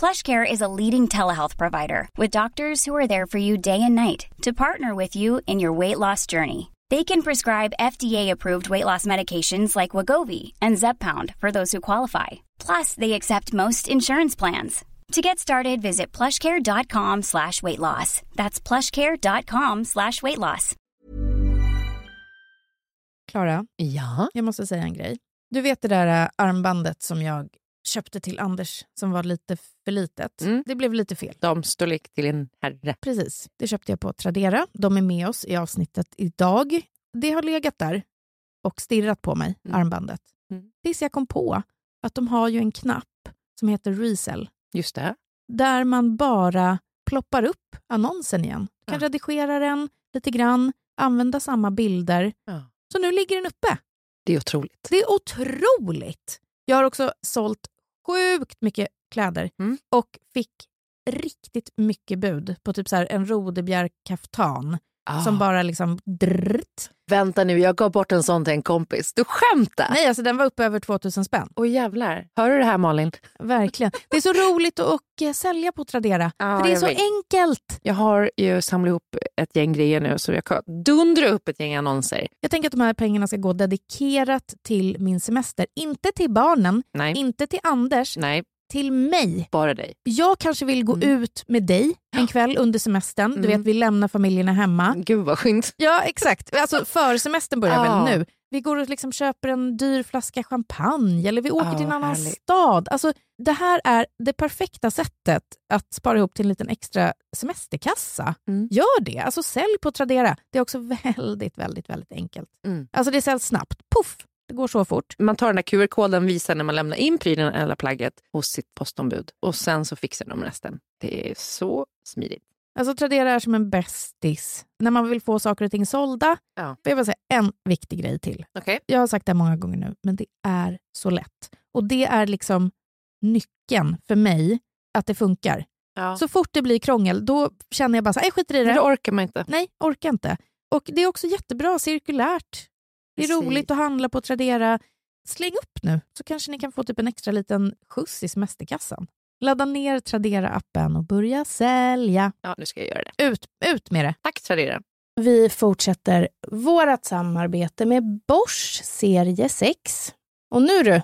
PlushCare is a leading telehealth provider with doctors who are there for you day and night to partner with you in your weight loss journey. They can prescribe FDA-approved weight loss medications like Wagovi and Zepbound for those who qualify. Plus, they accept most insurance plans. To get started, visit plushcare.com slash weight loss. That's plushcare.com slash weight loss. Klara, Ja. jag måste säga en grej. Du vet det där äh, armbandet som jag köpte till Anders som var lite för litet. Mm. Det blev lite fel. Damstorlek till en herre. Precis. Det köpte jag på Tradera. De är med oss i avsnittet idag. Det har legat där och stirrat på mig, Mm. armbandet. Mm. Tills jag kom på att de har ju en knapp som heter Resell Just det. där man bara ploppar upp annonsen igen. Du kan Ja. redigera den lite grann, använda samma bilder. Ja. Så nu ligger den uppe. Det är otroligt. Det är otroligt! Jag har också sålt sjukt mycket kläder Mm. och fick riktigt mycket bud på typ så här en rodebjörk-kaftan Ah. som bara liksom drrt. Vänta nu, jag gav bort en sån till en kompis. Du skämtar? Nej, alltså den var uppe över 2000 spänn. Åh jävlar. Hör du det här Malin? Verkligen. Det är så roligt att och, eh, sälja på Tradera. Ja, för det är så vet. enkelt. Jag har ju samlat ihop ett gäng grejer nu så jag kan dundra upp ett gäng annonser. Jag tänker att de här pengarna ska gå dedikerat till min semester. Inte till barnen, Nej, inte till Anders, nej, till mig. bara dig. Jag kanske vill gå Mm. ut med dig en kväll under semestern. Du Mm. vet, vi lämnar familjerna hemma. Gud vad skönt. Ja, exakt. Alltså försemestern börjar Ja. väl nu. Vi går och liksom köper en dyr flaska champagne eller vi åker Ja, till en annan härligt. stad. Alltså, det här är det perfekta sättet att spara ihop till en liten extra semesterkassa. Mm. Gör det. Alltså sälj på Tradera. Det är också väldigt, väldigt, väldigt enkelt. Mm. Alltså det säljs snabbt. Puff! Det går så fort. Man tar den där QR-koden, visar när man lämnar in prylen eller plagget hos sitt postombud och sen så fixar de resten. Det är så smidigt. Alltså Tradera är som en bästis. När man vill få saker och ting sålda. Ja. Jag säga en viktig grej till. Okej. Jag har sagt det många gånger nu, men det är så lätt. Och det är liksom nyckeln för mig att det funkar. Ja. Så fort det blir krångel, då känner jag bara så här, "Nej, skiter i det. då orkar man inte. Nej, orkar inte. Och det är också jättebra cirkulärt. Det är Precis. roligt att handla på Tradera. Släng upp nu, så kanske ni kan få typ en extra liten skjuts i semesterkassan. Ladda ner Tradera-appen och börja sälja. Ja, nu ska jag göra det. Ut, ut med det. Tack Tradera. Vi fortsätter vårt samarbete med Bosch serie 6. Och nu du,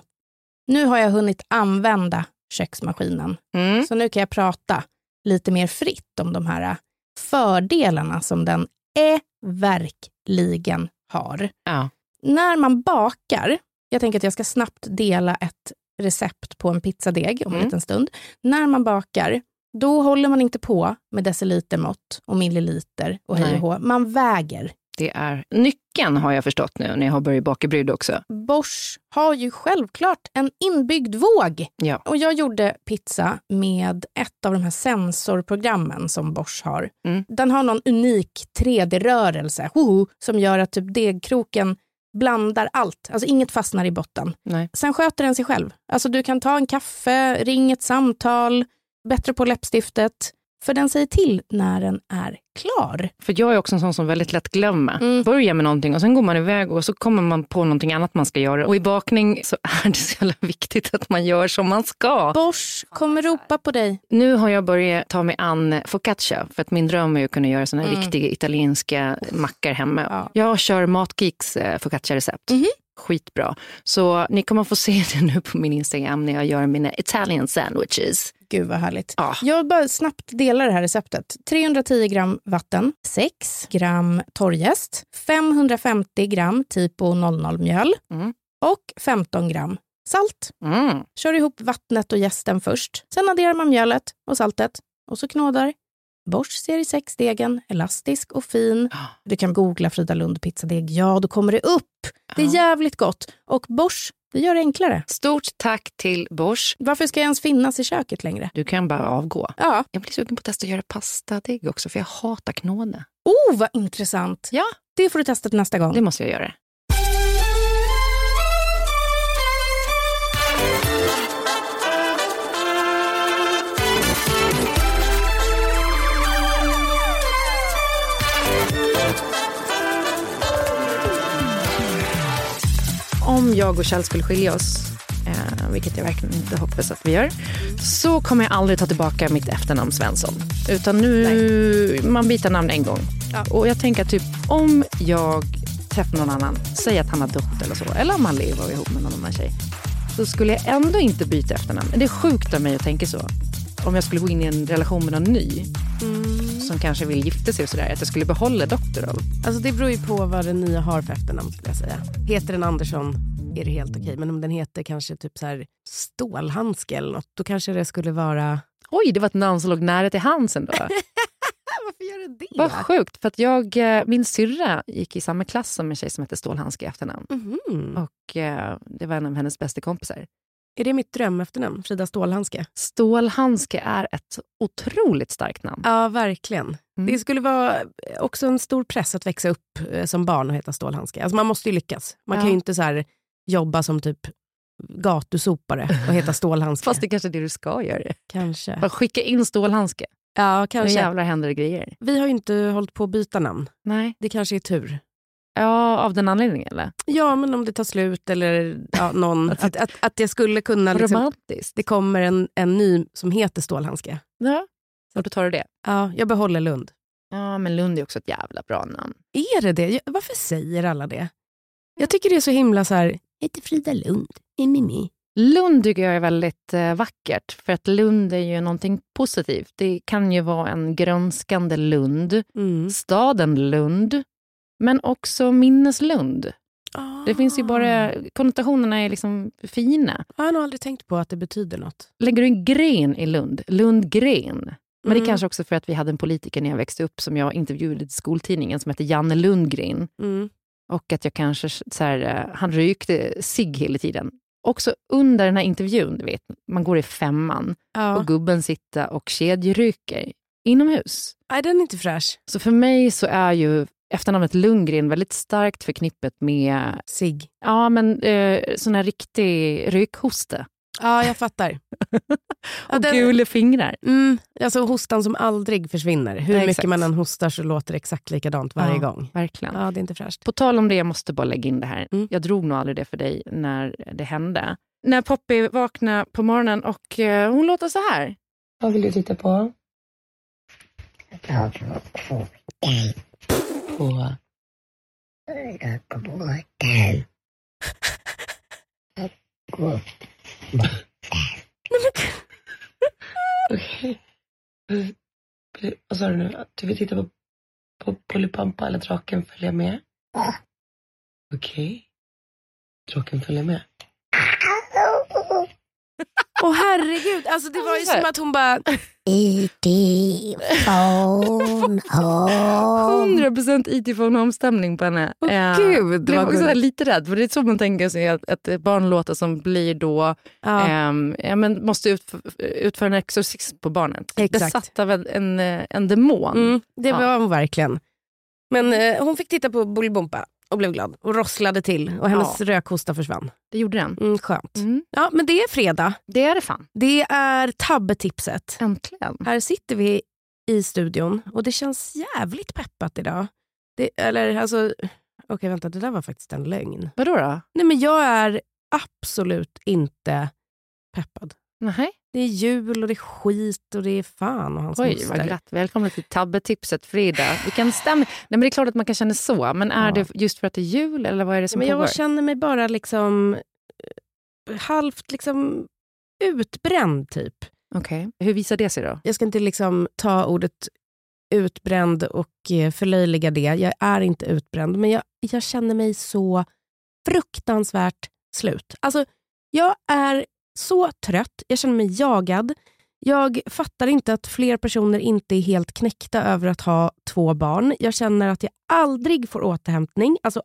nu har jag hunnit använda köksmaskinen. Mm. Så nu kan jag prata lite mer fritt om de här fördelarna som den är verkligen har. Ja. När man bakar, jag tänker att jag ska snabbt dela ett recept på en pizzadeg om en Mm. liten stund. När man bakar, då håller man inte på med decilitermått och milliliter och hej och hå. Man väger. Det är nyckeln har jag förstått nu när jag har börjat baka bröd också. Bosch har ju självklart en inbyggd våg. Ja. Och jag gjorde pizza med ett av de här sensorprogrammen som Bosch har. Mm. Den har någon unik 3D-rörelse hoho, som gör att typ degkroken blandar allt. Alltså inget fastnar i botten. Nej. Sen sköter den sig själv. Alltså du kan ta en kaffe, ring ett samtal, bättre på läppstiftet. För den säger till när den är klar. För jag är också en sån som väldigt lätt glömmer. Mm. Börjar med någonting och sen går man iväg och så kommer man på någonting annat man ska göra. Och i bakning så är det så jävla viktigt att man gör som man ska. Bosch kommer ropa på dig. Nu har jag börjat ta mig an focaccia för att min dröm är att kunna göra såna här Mm. riktiga italienska mackor hemma. Ja. Jag kör Matgeeks eh, focaccia-recept. Mhm. Skitbra. Så ni kommer få se det nu på min Instagram när jag gör mina Italian sandwiches. Gud vad härligt. Ja. Jag bara snabbt delar det här receptet. 310 gram vatten, 6 gram torrjäst, 550 gram typo 00-mjöl Mm. och 15 gram salt. Mm. Kör ihop vattnet och jästen först. Sen adderar man mjölet och saltet och så knådar. Bosch serie 6-degen, elastisk och fin. Du kan googla Frida Lund pizzadeg. Ja, då kommer det upp. Det är jävligt gott. Och Bosch Det gör det enklare. Stort tack till Bosch. Varför ska jag ens finnas i köket längre? Du kan bara avgå. Ja. Jag blir sugen på att testa att göra pastadegg också, för jag hatar knåda. Oh, vad intressant. Ja. Det får du testa till nästa gång. Det måste jag göra. Jag och Kjell skulle skilja oss, eh, vilket jag verkligen inte hoppas att vi gör, så kommer jag aldrig ta tillbaka mitt efternamn Svensson. Utan nu, man byter namn en gång. Ja. Och jag tänker typ, om jag träffar någon annan, säg att han har dött eller så, eller om han lever ihop med någon annan tjej, så skulle jag ändå inte byta efternamn. Det är sjukt av mig att tänka så. Om jag skulle gå in i en relation med någon ny, som kanske vill gifta sig och sådär, att jag skulle behålla Doktorov. Alltså det beror ju på vad den nya har för efternamn skulle jag säga. Heter den Andersson är det helt okej. Men om den heter kanske typ så här stålhandske eller något, då kanske det skulle vara... Oj, det var ett namn som låg nära till hands ändå. Varför gör det det? Vad sjukt, för att jag, eh, min syrra gick i samma klass som en tjej som hette Stålhandske i efternamn. Mhm. Och eh, det var en av hennes bästa kompisar. Är det mitt dröm efternamn? Frida Stålhandske? Stålhandske är ett otroligt starkt namn. Ja, verkligen. Mm. Det skulle vara också en stor press att växa upp eh, som barn och heta Stålhandske. Alltså man måste ju lyckas. Man Ja. kan ju inte så här jobba som typ gatusopare och heta Stålhandske. Fast det kanske är det du ska göra. Kanske. Bara skicka in Stålhandske. Ja, Nu kanske. jävlar händer det grejer. Vi har ju inte hållit på att byta namn. Nej. Det kanske är tur. Ja, av den anledningen eller? Ja, men om det tar slut eller ja, någon... att, att, att jag skulle kunna... Liksom, Romantiskt. det kommer en, en ny som heter Stålhandske. Ja. Och då tar du det. Ja, jag behåller Lund. Ja, men Lund är också ett jävla bra namn. Är det det? Varför säger alla det? Jag tycker det är så himla så här... Jag heter Frida Lund. Mimimi. Lund tycker jag är väldigt eh, vackert, för att Lund är ju någonting positivt. Det kan ju vara en grönskande Lund, Mm. staden Lund, men också minneslund. Det finns ju bara, konnotationerna är liksom fina. Jag har nog aldrig tänkt på att det betyder något. Lägger du en gren i Lund, Lundgren, men det Mm. är kanske också för att vi hade en politiker när jag växte upp som jag intervjuade i skoltidningen som hette Janne Lundgren. Mm. Och att jag kanske, så här, eh, han rökte cigg hela tiden. Också under den här intervjun, du vet, man går i femman Ja. och gubben sitter och kedjeröker inomhus. Nej, den är inte fräsch. Så för mig så är ju efternamnet Lundgren väldigt starkt förknippat med Sig. ja, men, eh, sån här riktig rökhosta. Ja, jag fattar. Ja, Och den- gula fingrar. Mm, alltså hostan som aldrig försvinner. Hur Ja, mycket man än hostar så låter det exakt likadant varje Ja. gång. Verkligen. Ja, det är inte fräscht. På tal om det, jag måste bara lägga in det här. Mm. Jag drog nog aldrig det för dig när det hände. När Poppy vaknade på morgonen och eh, hon låter så här. Vad vill du titta på? På... På... Okej. Vad sa du nu? Du vill titta på, på Pollypampa eller Draken följa med? Okej. Draken följa med. Åh herregud, alltså det var ju som att hon bara... 100% IT Phone Home-stämning på henne. Åh, Eh, gud, blev vad också lite rädd, för det är så man tänker sig att, att barn låter som blir då, Ja. ehm, ja, men måste ut, utföra en exorcism på barnet. Exakt. Besatt av en, en, eh, en demon. Mm, det Ja. var hon verkligen. Men eh, hon fick titta på Bolibompa och blev glad och rosslade till och hennes Ja. rökhosta försvann. Det gjorde den. Mm, skönt. Mm. Ja, men det är fredag. Det är det fan. Det är tabbetipset. Äntligen. Här sitter vi i studion och det känns jävligt peppat idag. Det, eller alltså, okej vänta, det där var faktiskt en lögn. Vadå då? Nej men jag är absolut inte peppad. Nej. Det är jul och det är skit och det är fan och hans Oj, moster. vad glatt. Välkommen till tabbetipset Frida. Vilken stämning. Nej, men det är klart att man kan känna så, men är Ja. det just för att det är jul eller vad är det som Men pågår? jag känner mig bara liksom eh, halvt liksom utbränd typ. Okej. Hur visar det sig då? Jag ska inte liksom ta ordet utbränd och eh, förlöjliga det. Jag är inte utbränd, men jag, jag känner mig så fruktansvärt slut. Alltså, jag är så trött, jag känner mig jagad. Jag fattar inte att fler personer inte är helt knäckta över att ha två barn. Jag känner att jag aldrig får återhämtning, alltså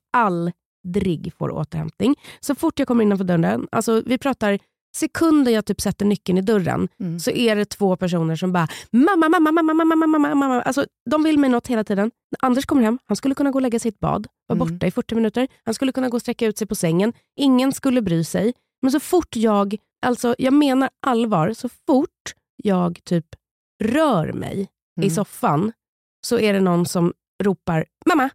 aldrig får återhämtning. Så fort jag kommer innanför dörren, alltså vi pratar sekunden jag typ sätter nyckeln i dörren, Mm. så är det två personer som bara mamma, mamma, mamma, mamma, mamma, mamma, mamma. Alltså, de vill mig något hela tiden. När Anders kommer hem, han skulle kunna gå och lägga sig i ett bad, vara Mm. borta i 40 minuter. Han skulle kunna gå och sträcka ut sig på sängen. Ingen skulle bry sig. Men så fort jag, alltså jag menar allvar, så fort jag typ rör mig i Mm. soffan så är det någon som ropar mamma.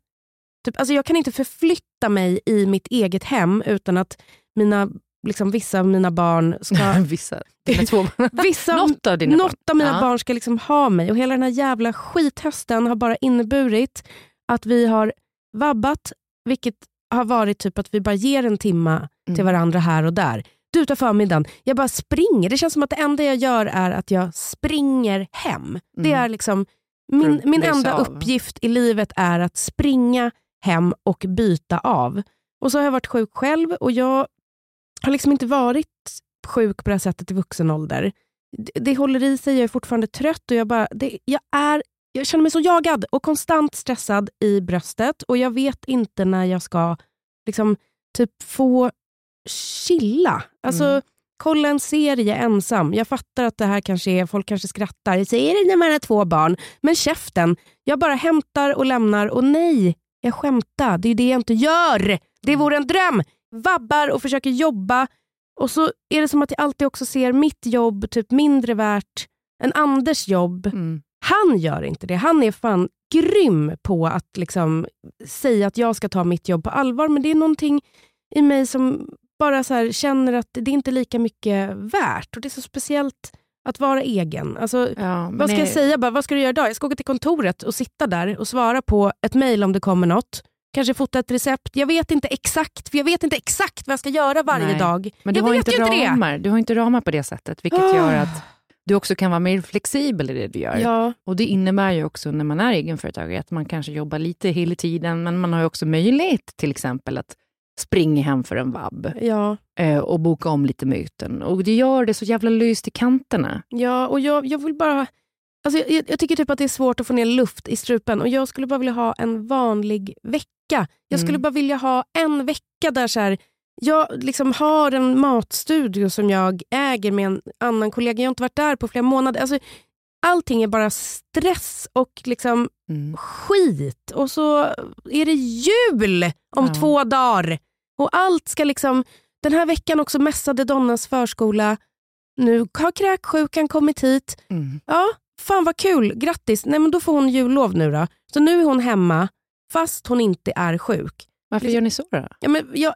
Typ, alltså jag kan inte förflytta mig i mitt eget hem utan att mina, liksom, vissa av mina barn ska... Vissa. Dina två. vissa Något av dina något barn. av mina Ja. barn ska liksom ha mig. Och hela den här jävla skithösten har bara inneburit att vi har vabbat, vilket har varit typ att vi bara ger en timma till Mm. varandra här och där. Du tar förmiddagen, jag bara springer. Det känns som att det enda jag gör är att jag springer hem. Det Mm. är liksom min, min enda av. uppgift i livet är att springa hem och byta av. Och så har jag varit sjuk själv och jag har liksom inte varit sjuk på det här sättet i vuxen ålder. Det, det håller i sig, jag är fortfarande trött och jag, bara, det, jag, är, jag känner mig så jagad och konstant stressad i bröstet och jag vet inte när jag ska liksom, typ få chilla. Alltså, Mm. kolla en serie ensam. Jag fattar att det här kanske är, folk kanske skrattar. Jag säger det när man har två barn. Men käften, jag bara hämtar och lämnar och nej, jag skämtar. Det är det jag inte gör. Det vore en dröm. Vabbar och försöker jobba och så är det som att jag alltid också ser mitt jobb typ mindre värt än Anders jobb. Mm. Han gör inte det. Han är fan grym på att liksom säga att jag ska ta mitt jobb på allvar. Men det är någonting i mig som bara så här känner att det är inte lika mycket värt. Och Det är så speciellt att vara egen. Alltså, Ja, vad ska det- jag säga? Bara, vad ska du göra idag? Jag ska åka till kontoret och sitta där och svara på ett mejl om det kommer något. Kanske fota ett recept. Jag vet inte exakt för jag vet inte exakt vad jag ska göra varje Nej. dag. Men du jag har vet inte ramar. Du har inte ramar på det sättet, vilket Ah. gör att du också kan vara mer flexibel i det du gör. det. Ja, Och Det innebär ju också när man är egenföretagare att man kanske jobbar lite hela tiden, men man har ju också möjlighet till exempel att springa hem för en vab ja. eh, och boka om lite möten. Och det gör det så jävla löst i kanterna. Ja, och jag, jag vill bara... Alltså jag, jag tycker typ att det är svårt att få ner luft i strupen och jag skulle bara vilja ha en vanlig vecka. Jag skulle Mm. bara vilja ha en vecka där så här, jag liksom har en matstudio som jag äger med en annan kollega. Jag har inte varit där på flera månader. Alltså, allting är bara stress och liksom Mm. skit. Och så är det jul om Ja. två dagar. Och allt ska liksom... Den här veckan också mässade Donnas förskola. Nu har kräksjukan kommit hit. Mm. Ja, fan vad kul. Grattis. Nej, men då får hon jullov nu då. Så nu är hon hemma fast hon inte är sjuk. Varför gör ni så då? Ja, men jag,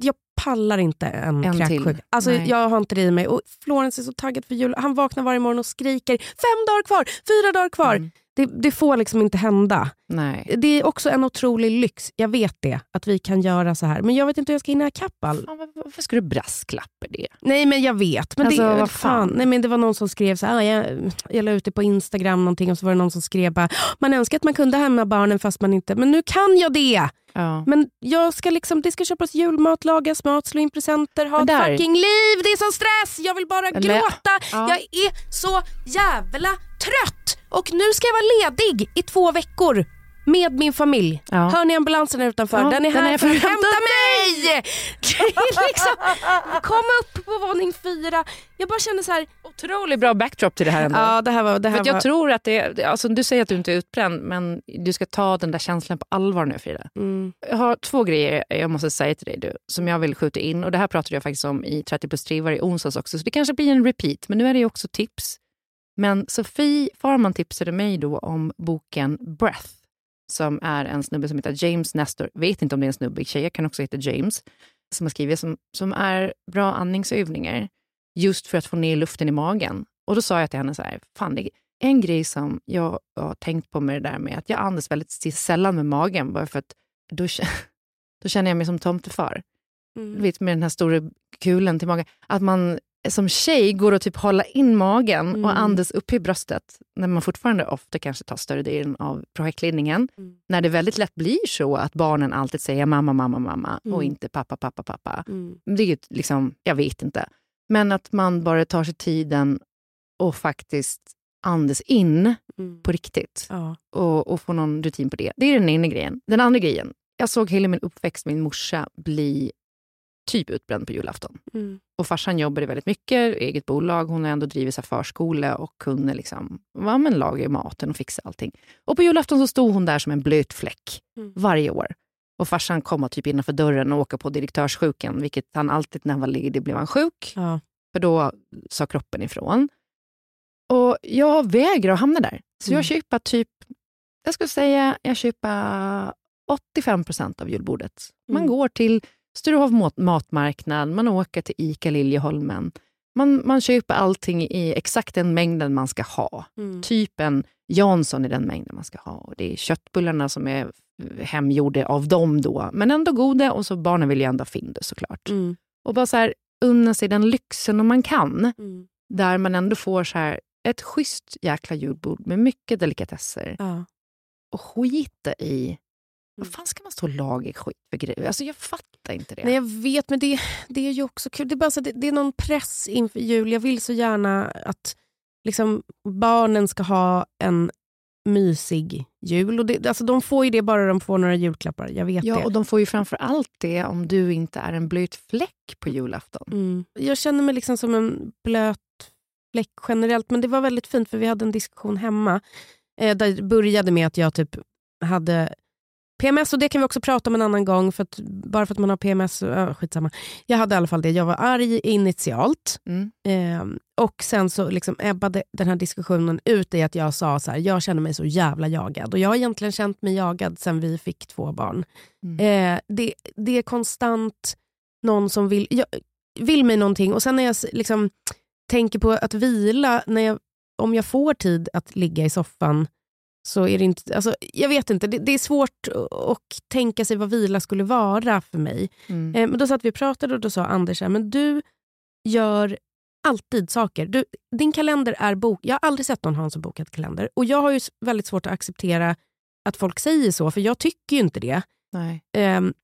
jag pallar inte en, En kräksjuk. Alltså, Nej. jag har inte det i mig. Och Florens är så taggad för jul. Han vaknar varje morgon och skriker fem dagar kvar, fyra dagar kvar. Mm. Det, det får liksom inte hända. Nej. Det är också en otrolig lyx. Jag vet det, att vi kan göra så här. Men jag vet inte hur jag ska hinna ikapp all. Fan, var- Varför ska du brasklappa det? Nej men jag vet. Men Alltså, det, vad fan. fan. Nej, men det var någon som skrev så här, ah, jag, jag la ut det på Instagram någonting och så var det någon som skrev bara, man önskar att man kunde hemma barnen fast man inte, men nu kan jag det. Ja. Men jag ska liksom, det ska köpas julmat, lagas mat, slå in presenter, ha ett där- fucking liv. Det är sån stress, jag vill bara gråta. Ja. Jag är så jävla trött. Och nu ska jag vara ledig i två veckor. Med min familj. Ja. Hör ni ambulansen utanför? Ja, den är den här är för att hämta mig! Är liksom, kom upp på våning fyra. Jag bara känner så här. Otroligt bra backdrop till det här ändå. Ja, det här var... Det För här att jag var tror att det, alltså du säger att du inte är utbränd, men du ska ta den där känslan på allvar nu Frida. mm, Jag har två grejer jag måste säga till dig du, som jag vill skjuta in. Och Det här pratade jag faktiskt om i 30 plus 3 varje onsdags också, så det kanske blir en repeat. Men nu är det också tips. Men Sofie Farman tipsade mig då om boken Breath, som är en snubbe som heter James Nestor. Vet inte om det är en snubbe, tjejer kan också heta James, som har skrivit, som, som är bra andningsövningar just för att få ner luften i magen. Och då sa jag till henne så här, fan det är en grej som jag har tänkt på med det där med att jag andas väldigt sällan med magen, bara för att då, då känner jag mig som tomtefar. Du mm. vet med den här stora kulen till magen. Att man som tjej går och typ hålla in magen Mm. och andas upp i bröstet. När man fortfarande ofta kanske tar större delen av projektledningen. Mm. När det väldigt lätt blir så att barnen alltid säger mamma, mamma, mamma och Mm. inte pappa, pappa, pappa. Mm. Det är ju liksom, jag vet inte. Men att man bara tar sig tiden och faktiskt andas in Mm. på riktigt Ja. och, och få någon rutin på det. Det är den ena grejen. Den andra grejen, jag såg hela min uppväxt, min morsa, bli typ utbränd på julafton. Mm. Och farsan jobbade väldigt mycket, eget bolag. Hon har ändå drivit så förskola och kunde liksom, ja, men laga maten och fixa allting. Och på julafton så stod hon där som en blöt fläck Mm. varje år. Och farsan kom typ innanför dörren och åka på direktörssjukan, vilket han alltid när han var ledig blev han sjuk. Ja. För då sa kroppen ifrån. Och jag vägrar att hamna där. Så Mm. jag köper typ, jag skulle säga, jag köper 85 procent av julbordet. Man Mm. går till Sturehof mat- matmarknad, man åker till ICA Liljeholmen. Man, man köper allting i exakt den mängden man ska ha. Mm. Typ en Jansson i den mängden man ska ha. Och det är köttbullarna som är hemgjorda av dem då, men ändå goda. Och så barnen vill ju ändå ha Findus såklart. Mm. Och bara så här, unna sig den lyxen om man kan. Mm. Där man ändå får så här, ett schysst jäkla julbord med mycket delikatesser. Ja. Och skita i... Vad Mm. fan ska man stå och laga skit för grejer? Alltså jag fattar inte det. Nej, jag vet, men det, det är ju också kul. Det är, bara så, det, det är någon press inför jul. Jag vill så gärna att liksom, barnen ska ha en mysig jul. Och det, alltså, de får ju det bara de får några julklappar. Jag vet ja, det. och de får ju framför allt det om du inte är en blöt fläck på julafton. Mm. Jag känner mig liksom som en blöt fläck generellt. Men det var väldigt fint för vi hade en diskussion hemma. Eh, där det började med att jag typ hade PMS och det kan vi också prata om en annan gång. För att, bara för att man har PMS, äh, skitsamma. Jag hade i alla fall det. Jag var arg initialt. Mm. Eh, och sen så liksom ebbade den här diskussionen ut i att jag sa så här, jag känner mig så jävla jagad. Och jag har egentligen känt mig jagad sen vi fick två barn. Mm. Eh, det, det är konstant någon som vill, jag, vill mig någonting och sen när jag liksom, tänker på att vila, när jag, om jag får tid att ligga i soffan så är det inte, alltså, jag vet inte, det, det är svårt att- tänka sig vad vila skulle vara för mig. Mm. Eh, men då satt vi och pratade och då sa Anders, här, men du gör alltid saker. Du, din kalender är bok. Jag har aldrig sett någon ha en så bokad kalender. Och jag har ju väldigt svårt att acceptera att folk säger så, för jag tycker ju inte det. Nej. Ehm,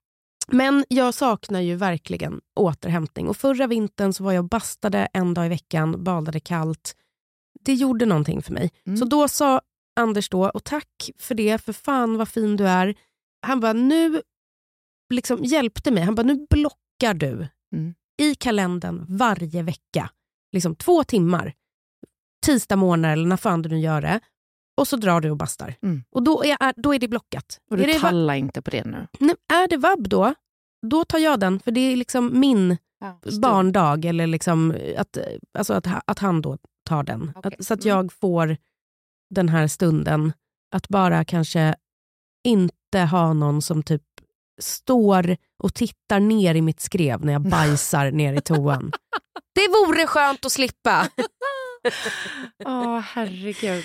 men jag saknar ju verkligen återhämtning. Och Förra vintern så var jag bastade en dag i veckan, badade kallt. Det gjorde någonting för mig. Mm. Så då sa Anders då, och tack för det, för fan vad fin du är. Han bara, nu liksom hjälpte mig. Han bara, nu blockar du Mm. i kalendern varje vecka. Liksom två timmar. Tisdag morgon eller när fan du nu gör det. Och så drar du och bastar. Mm. Och då är, då är det blockat. Och du tallar inte på det nu. Nej, är det vab då, då tar jag den. För det är liksom min barndag. Eller liksom att, alltså att, att han då tar den. Okej. Att, så att Mm. jag får den här stunden att bara kanske inte ha någon som typ står och tittar ner i mitt skrev när jag bajsar ner i toan. Det vore skönt att slippa. Åh, herregud.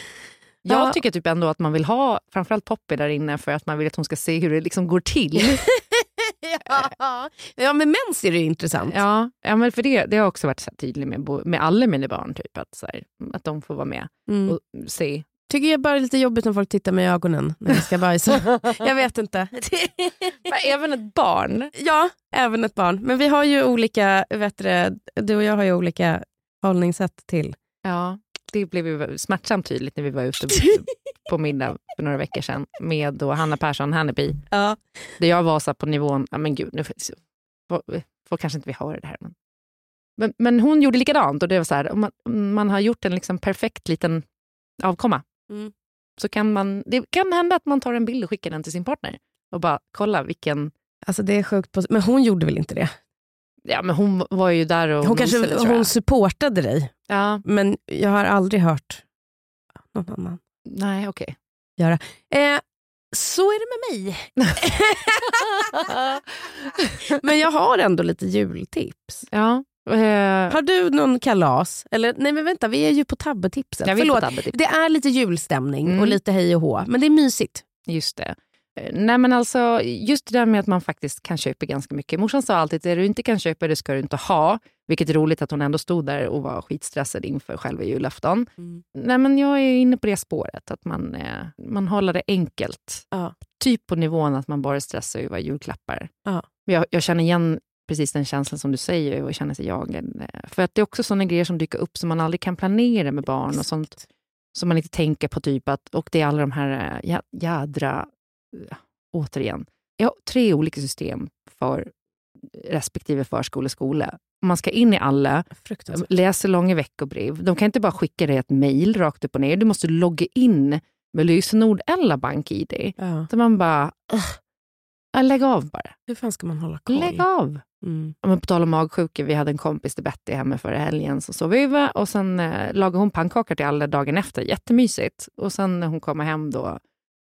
Jag Ja. tycker typ ändå att man vill ha framförallt Poppy där inne för att man vill att hon ska se hur det liksom går till. ja. ja, med mens är det ju intressant. ja, ja, men för det, det har jag också varit så tydlig med, med alla mina barn. Typ, att, så här, att de får vara med Mm. och se. Tycker jag bara är lite jobbigt när folk tittar mig i ögonen när jag ska bajsa. jag vet inte. Även ett barn. ja, även ett barn. Men vi har ju olika, vet du, du och jag har ju olika hållningssätt till. Ja, det blev ju smärtsamt tydligt när vi var ute på middag för några veckor sedan med då Hanna Persson, Hannepi. Ja. Där jag var så på nivån, ja men gud, nu får, får, får kanske inte vi höra det här. Men, men, men hon gjorde likadant och det var så här, man, man har gjort en liksom perfekt liten avkomma Mm. så kan man, det kan hända att man tar en bild och skickar den till sin partner och bara kolla vilken, Alltså det är sjukt. På, men hon gjorde väl inte det? ja men hon var ju där och Hon kanske jag. hon supportade dig, Ja, men jag har aldrig hört någon annan. nej okej. Eh, så är det med mig. men jag har ändå lite jultips. ja. Eh, Har du någon kalas? Eller nej men vänta, vi är ju på tabbetipset. vill Förlåt. tabbetips. Det är lite julstämning Mm. och lite hej och hå, men det är mysigt. Just det. Eh, Nej men alltså, just det där med att man faktiskt kan köpa ganska mycket. Morsan sa alltid att det du inte kan köpa det ska du inte ha. Vilket är roligt att hon ändå stod där och var skitstressad inför själva julafton. Nej men jag är inne på det spåret, att man, eh, man håller det enkelt. Ja. Typ på nivån att man bara stressar över julklappar. Ja. Jag, jag känner igen precis den känslan som du säger och känner sig jagad. Eh, För att det är också sådana grejer som dyker upp som man aldrig kan planera med barn och sånt som man inte tänker på. typ att, Och det är alla de här äh, jä- jädra, ja, återigen, jag har tre olika system för respektive förskola och skola. Man ska in i alla, läser långa veckobrev. De kan inte bara skicka dig ett mejl rakt upp och ner. Du måste logga in med lösenord eller bank-id. Ja. Så man bara, "Ugh, ja, lägg av bara. Hur fan ska man hålla koll? Lägg av. Mm. Ja, men på tal om magsjuka, vi hade en kompis till Betty hemma förra helgen som sov över och sen eh, lagade hon pannkakor till alla dagen efter. Jättemysigt. Och sen när hon kommer hem då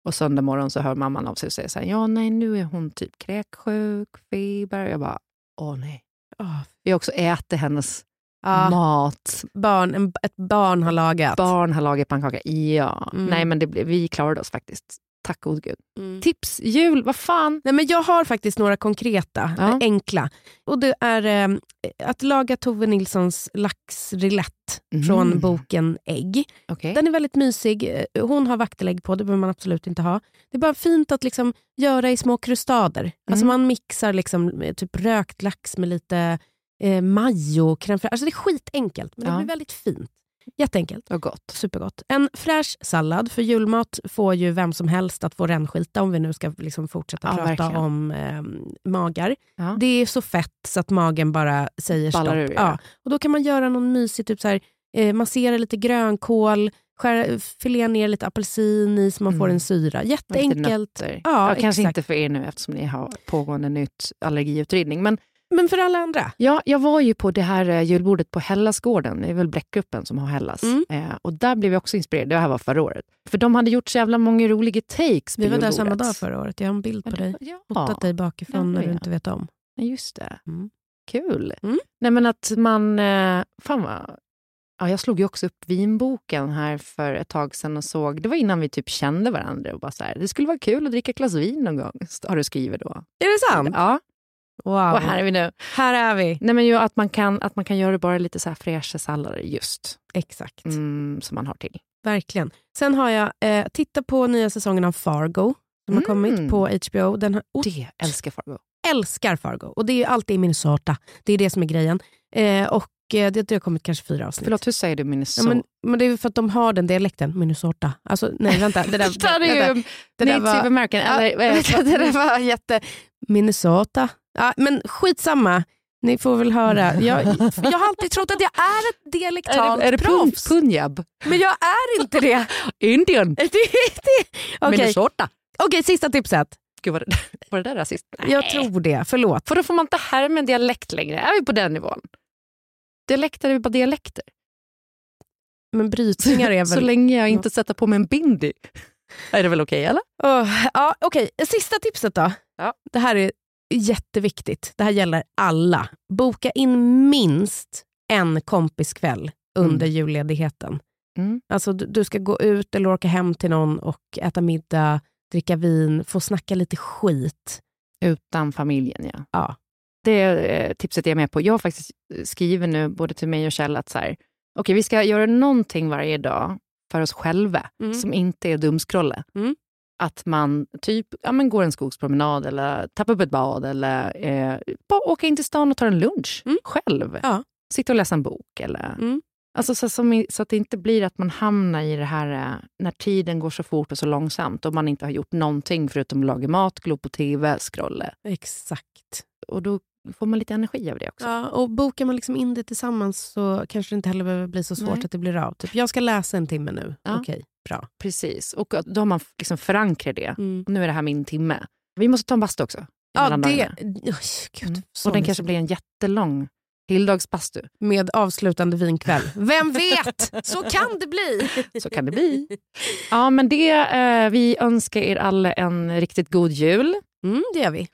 och söndag morgon så hör mamman av sig och säger så här, ja nej nu är hon typ kräksjuk, feber. Jag bara, åh nej. Ah, Vi har också ätit hennes Ja. mat. barn, en, ett barn har lagat. Barn har lagat pannkaka. Ja. Mm. Nej men det, vi klarade oss faktiskt. Tack gode gud. Mm. Tips, jul, vad fan. Nej, men jag har faktiskt några konkreta, Ja. enkla. Och Det är eh, att laga Tove Nilssons laxrillette Mm. från boken Ägg. Okej. Den är väldigt mysig. Eh, Hon har vaktelägg på, det behöver man absolut inte ha. Det är bara fint att liksom göra i små krustader. Alltså Mm. man mixar liksom, eh, typ rökt lax med lite eh, majo. Alltså det är skitenkelt, men det Ja. blir väldigt fint. Jätteenkelt. Vad gott. Supergott. En fräsch sallad, för julmat får ju vem som helst att få rännskita om vi nu ska liksom fortsätta Ja, prata verkligen. om eh, magar. Ja. Det är så fett så att magen bara säger Ballar stopp. ur, ja. Och då kan man göra någon mysig, typ så här, eh, massera lite grönkål, skära, filea ner lite apelsin i så man får Mm. en syra. Jätteenkelt. Ja, Ja, kanske inte för er nu eftersom ni har pågående nytt allergiutredning. Men Men för alla andra. ja, jag var ju på det här eh, julbordet på Hellasgården. Det är väl Bläckgruppen som har Hellas. Mm. Eh, och där blev jag också inspirerad. Det här var förra året. För de hade gjort så jävla många roliga takes på Vi var där julbordet. samma dag förra året. Jag har en bild på dig. Ja, Fotat dig bakifrån Ja, när du ja. inte vet om. Nej, just det. Mm. Kul. Mm. Nej, men att man... eh, Fan vad... Ja, jag slog ju också upp vinboken här för ett tag sedan och såg, det var innan vi typ kände varandra och bara så här, det skulle vara kul att dricka ett glas vin någon gång, har du skrivit då. Är det sant? Ja, Wow. och här är vi nu. Här är vi. Nej, men ju att, man kan, att man kan göra bara lite så här fräscha sallader just, Exakt. mm, som man har till. Verkligen. Sen har jag eh, tittat på nya säsongen av Fargo som har Mm. kommit på HBO. Den har, Det älskar Fargo. älskar Fargo och det är ju alltid i Minnesota. Det är det som är grejen. Eh, och eh, det, det har kommit kanske fyra avsnitt. Förlåt, hur säger du Ja, Minnesota? men, men det är för att de har den dialekten, Minnesota. Alltså, nej vänta. Det där, det där är ju det där native var- american. Ja, eller, det där var jätte... Minnesota. Ja, men skitsamma. Ni får väl höra. Jag, jag har alltid trott att jag är ett är dialektalt det, är det pun. Punjab? Men jag är inte det. Indien? det, det. Okej, Minnesota? Okej, sista tipset. Gud, var, det, var det där rasism? Jag tror det. Förlåt. För då får man inte härma en dialekt längre. Är vi på den nivån? Dialekter är ju bara dialekter. Men brytningar är Så väl... länge jag inte sätter på mig en bindi. Är det väl okej eller? Åh, ja, Okej, sista tipset då. Ja. Det här är jätteviktigt. Det här gäller alla. Boka in minst en kompiskväll under julledigheten. Mm. Alltså, du, du ska gå ut eller åka hem till någon och äta middag, dricka vin, få snacka lite skit. Utan familjen ja. Ja. Det eh, tipset är jag med på. Jag faktiskt skrivit nu både till mig och Kjell att så här, okej, vi ska göra någonting varje dag för oss själva Mm. som inte är dumskrolle. Mm. Att man typ ja, men går en skogspromenad eller tappar upp ett bad eller eh, bara åka in till stan och ta en lunch Mm. själv. Ja. Sitta och läsa en bok. Eller, Mm. Alltså så, som så att det inte blir att man hamnar i det här eh, när tiden går så fort och så långsamt och man inte har gjort någonting förutom att laga mat, glo på tv, scrolla. Exakt. Och då får man lite energi av det också. Ja, och bokar man liksom in det tillsammans så kanske det inte heller behöver bli så svårt Nej. att det blir av. Typ, jag ska läsa en timme nu. Ja. Okej, bra. Precis. Och då har man liksom förankrat det. Mm. Nu är det här min timme. Vi måste ta en bastu också. Ja, det... Oj, gud, Mm. Och den kanske blir en jättelång heldagsbastu. Med avslutande vinkväll. Vem vet? Så kan det bli. Så kan det bli. Ja, men det, eh, vi önskar er alla en riktigt god jul. Mm, det gör vi.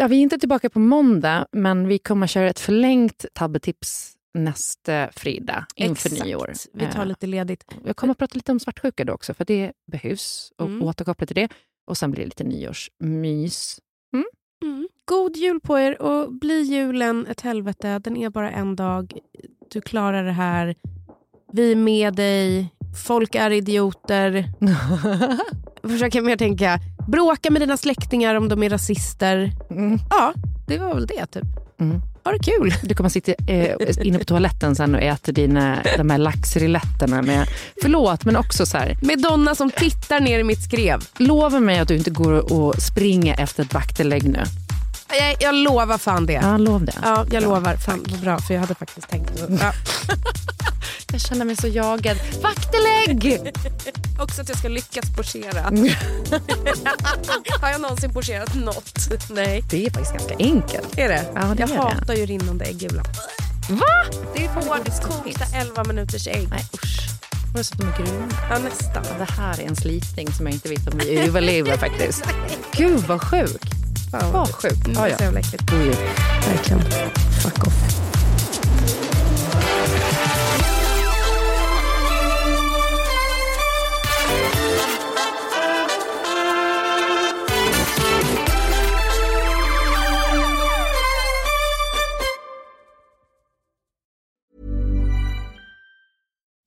Ja, vi är inte tillbaka på måndag, men vi kommer köra ett förlängt tabbetips nästa fredag inför Exakt. nyår. Vi tar Eh, lite ledigt. Jag kommer att prata lite om svartsjuka då också, för det behövs. Och Mm. återkoppla till det. Och sen blir det lite nyårsmys. Mm. God jul på er och bli julen ett helvete. Den är bara en dag. Du klarar det här. Vi är med dig. Folk är idioter. Försöka mer tänka. Bråka med dina släktingar om de är rasister. Mm. Ja, det var väl det typ. Mm. ha det kul. Du kommer sitta eh, inne på toaletten sen och äter dina, de här laxriletterna med, förlåt men också så här. Med Donna som tittar ner i mitt skrev. Lova mig att du inte går och springer efter ett vaktelägg nu. Jag, jag lovar fan det. Ja, lov det. Ja, jag lovar. Fan vad bra, för jag hade faktiskt tänkt ja. Jag känner mig så jagad. Vaktelägg! Också att jag ska lyckas pochera. Har jag någonsin pocherat något? Nej. Det är faktiskt ganska enkelt. Är det? Ja, det jag är hatar det. ju rinnande äggulan. Va? Det är hårdkokta 11 minuters ägg. Nej usch. Har du sett dem är grymma? Ja, nästan. Det här är en slipning som jag inte vet om vi överlever faktiskt. Gud vad sjukt. Fan, Vad sjukt. Mm, Ja, det ja. är så jävla äckligt. Verkligen. Fuck off.